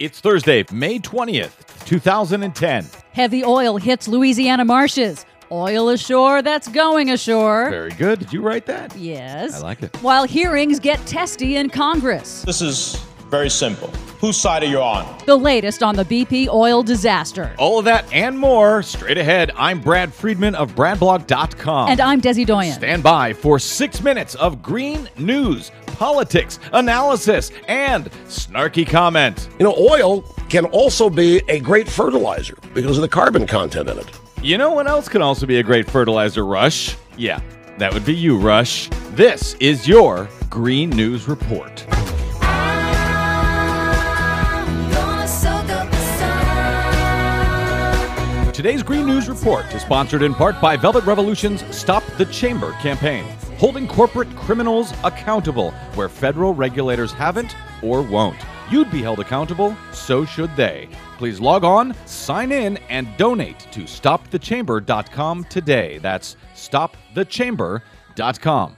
It's Thursday, May 20th, 2010. Heavy oil hits Louisiana marshes. Oil ashore that's going ashore. Very good. Did you write that? Yes. I like it. While hearings get testy in Congress. This is very simple. Whose side are you on? The latest on the BP oil disaster. All of that and more straight ahead. I'm Brad Friedman of BradBlog.com. And I'm Desi Doyen. Stand by for six minutes of green news, politics, analysis, and snarky comment. You know, oil can also be a great fertilizer because of the carbon content in it. You know what else can also be a great fertilizer, Rush? Yeah, that would be you, Rush. This is your Green News Report. Today's Green News Report is sponsored in part by Velvet Revolution's Stop the Chamber campaign, holding corporate criminals accountable where federal regulators haven't or won't. You'd be held accountable, so should they. Please log on, sign in, and donate to stopthechamber.com today. That's stopthechamber.com.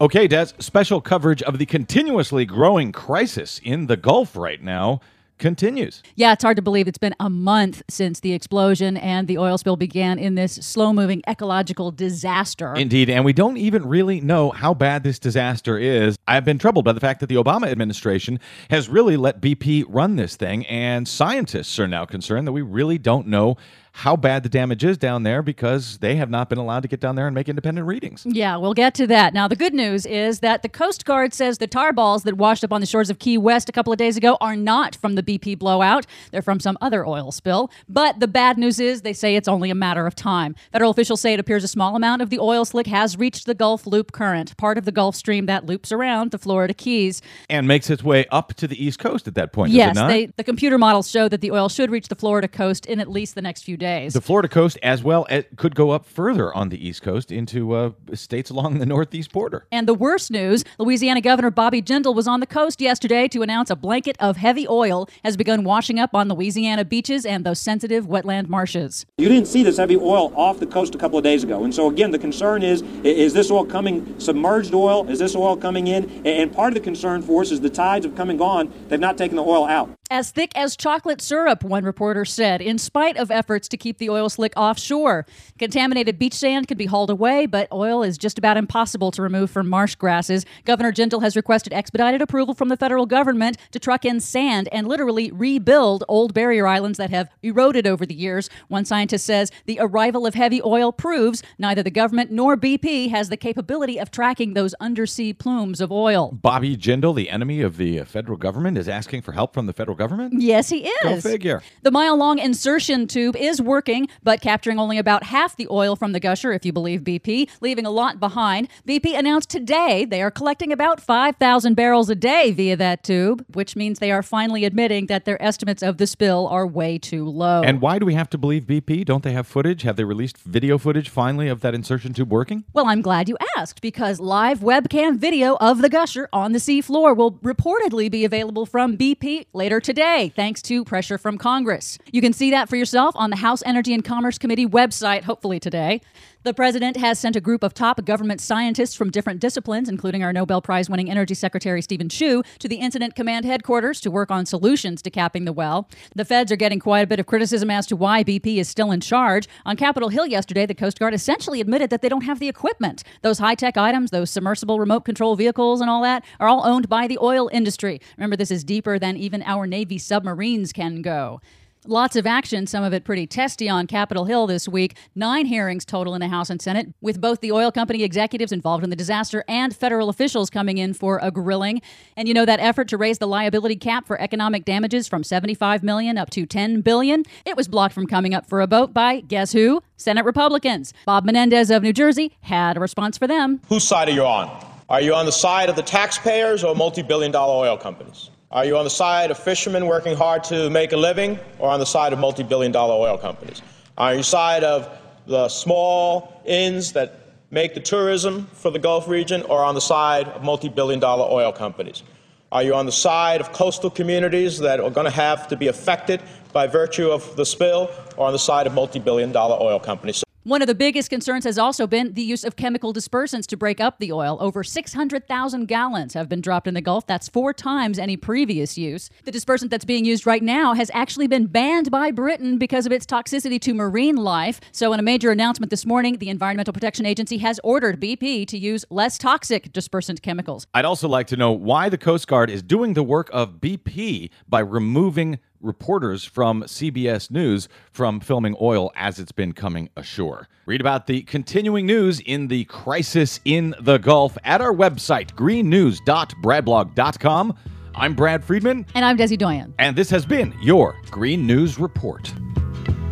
Okay, Des, special coverage of the continuously growing crisis in the Gulf right now continues. Yeah, it's hard to believe it's been a month since the explosion and the oil spill began in this slow moving ecological disaster. Indeed, and we don't even really know how bad this disaster is. I've been troubled by the fact that the Obama administration has really let BP run this thing, and scientists are now concerned that we really don't know how bad the damage is down there because they have not been allowed to get down there and make independent readings. Yeah, we'll get to that. Now, the good news is that the Coast Guard says the tar balls that washed up on the shores of Key West a couple of days ago are not from the BP blowout. They're from some other oil spill. But the bad news is they say it's only a matter of time. Federal officials say it appears a small amount of the oil slick has reached the Gulf Loop current, part of the Gulf Stream that loops around the Florida Keys. And makes its way up to the East Coast at that point. Yes, they, the computer models show that the oil should reach the Florida coast in at least the next few days. The Florida coast as well as could go up further on the East Coast into uh, states along the Northeast border. And the worst news Louisiana Governor Bobby Jindal was on the coast yesterday to announce a blanket of heavy oil has begun washing up on Louisiana beaches and those sensitive wetland marshes. You didn't see this heavy oil off the coast a couple of days ago. And so, again, the concern is is this oil coming submerged oil? Is this oil coming in? And part of the concern for us is the tides have come and gone. They've not taken the oil out. As thick as chocolate syrup, one reporter said, in spite of efforts to keep the oil slick offshore. Contaminated beach sand could be hauled away, but oil is just about impossible to remove from marsh grasses. Governor Jindal has requested expedited approval from the federal government to truck in sand and literally rebuild old barrier islands that have eroded over the years. One scientist says the arrival of heavy oil proves neither the government nor BP has the capability of tracking those undersea plumes of oil. Bobby Jindal, the enemy of the federal government, is asking for help from the federal government? Yes, he is. Go figure. The mile long insertion tube is working, but capturing only about half the oil from the gusher, if you believe BP, leaving a lot behind. BP announced today they are collecting about 5,000 barrels a day via that tube, which means they are finally admitting that their estimates of the spill are way too low. And why do we have to believe BP? Don't they have footage? Have they released video footage finally of that insertion tube working? Well, I'm glad you asked because live webcam video of the gusher on the seafloor will reportedly be available from BP later today, thanks to pressure from Congress. You can see that for yourself on the House Energy and Commerce Committee website, hopefully today. The president has sent a group of top government scientists from different disciplines, including our Nobel Prize winning Energy Secretary Steven Chu, to the Incident Command headquarters to work on solutions to capping the well. The feds are getting quite a bit of criticism as to why BP is still in charge. On Capitol Hill yesterday, the Coast Guard essentially admitted that they don't have the equipment. Those high tech items, those submersible remote control vehicles, and all that, are all owned by the oil industry. Remember, this is deeper than even our Navy submarines can go. Lots of action, some of it pretty testy on Capitol Hill this week. Nine hearings total in the House and Senate, with both the oil company executives involved in the disaster and federal officials coming in for a grilling. And you know that effort to raise the liability cap for economic damages from 75 million up to 10 billion? It was blocked from coming up for a vote by guess who? Senate Republicans. Bob Menendez of New Jersey had a response for them. Whose side are you on? Are you on the side of the taxpayers or multi billion dollar oil companies? Are you on the side of fishermen working hard to make a living or on the side of multi billion dollar oil companies? Are you side of the small inns that make the tourism for the Gulf region or on the side of multi billion dollar oil companies? Are you on the side of coastal communities that are going to have to be affected by virtue of the spill or on the side of multi billion dollar oil companies? One of the biggest concerns has also been the use of chemical dispersants to break up the oil. Over 600,000 gallons have been dropped in the Gulf. That's four times any previous use. The dispersant that's being used right now has actually been banned by Britain because of its toxicity to marine life. So, in a major announcement this morning, the Environmental Protection Agency has ordered BP to use less toxic dispersant chemicals. I'd also like to know why the Coast Guard is doing the work of BP by removing reporters from CBS News from filming oil as it's been coming ashore. Read about the continuing news in the crisis in the Gulf at our website, greennews.bradblog.com. I'm Brad Friedman. And I'm Desi Doyen. And this has been your Green News Report.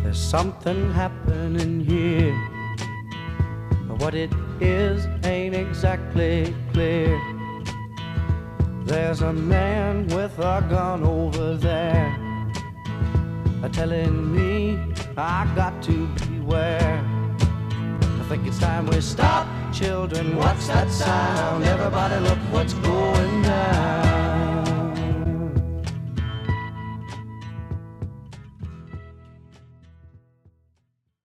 There's something happening here. But what it is ain't exactly clear. There's a man with a gun over there telling me I got to beware. I think it's time we stop, children. What's that sound? Everybody, look what's going down.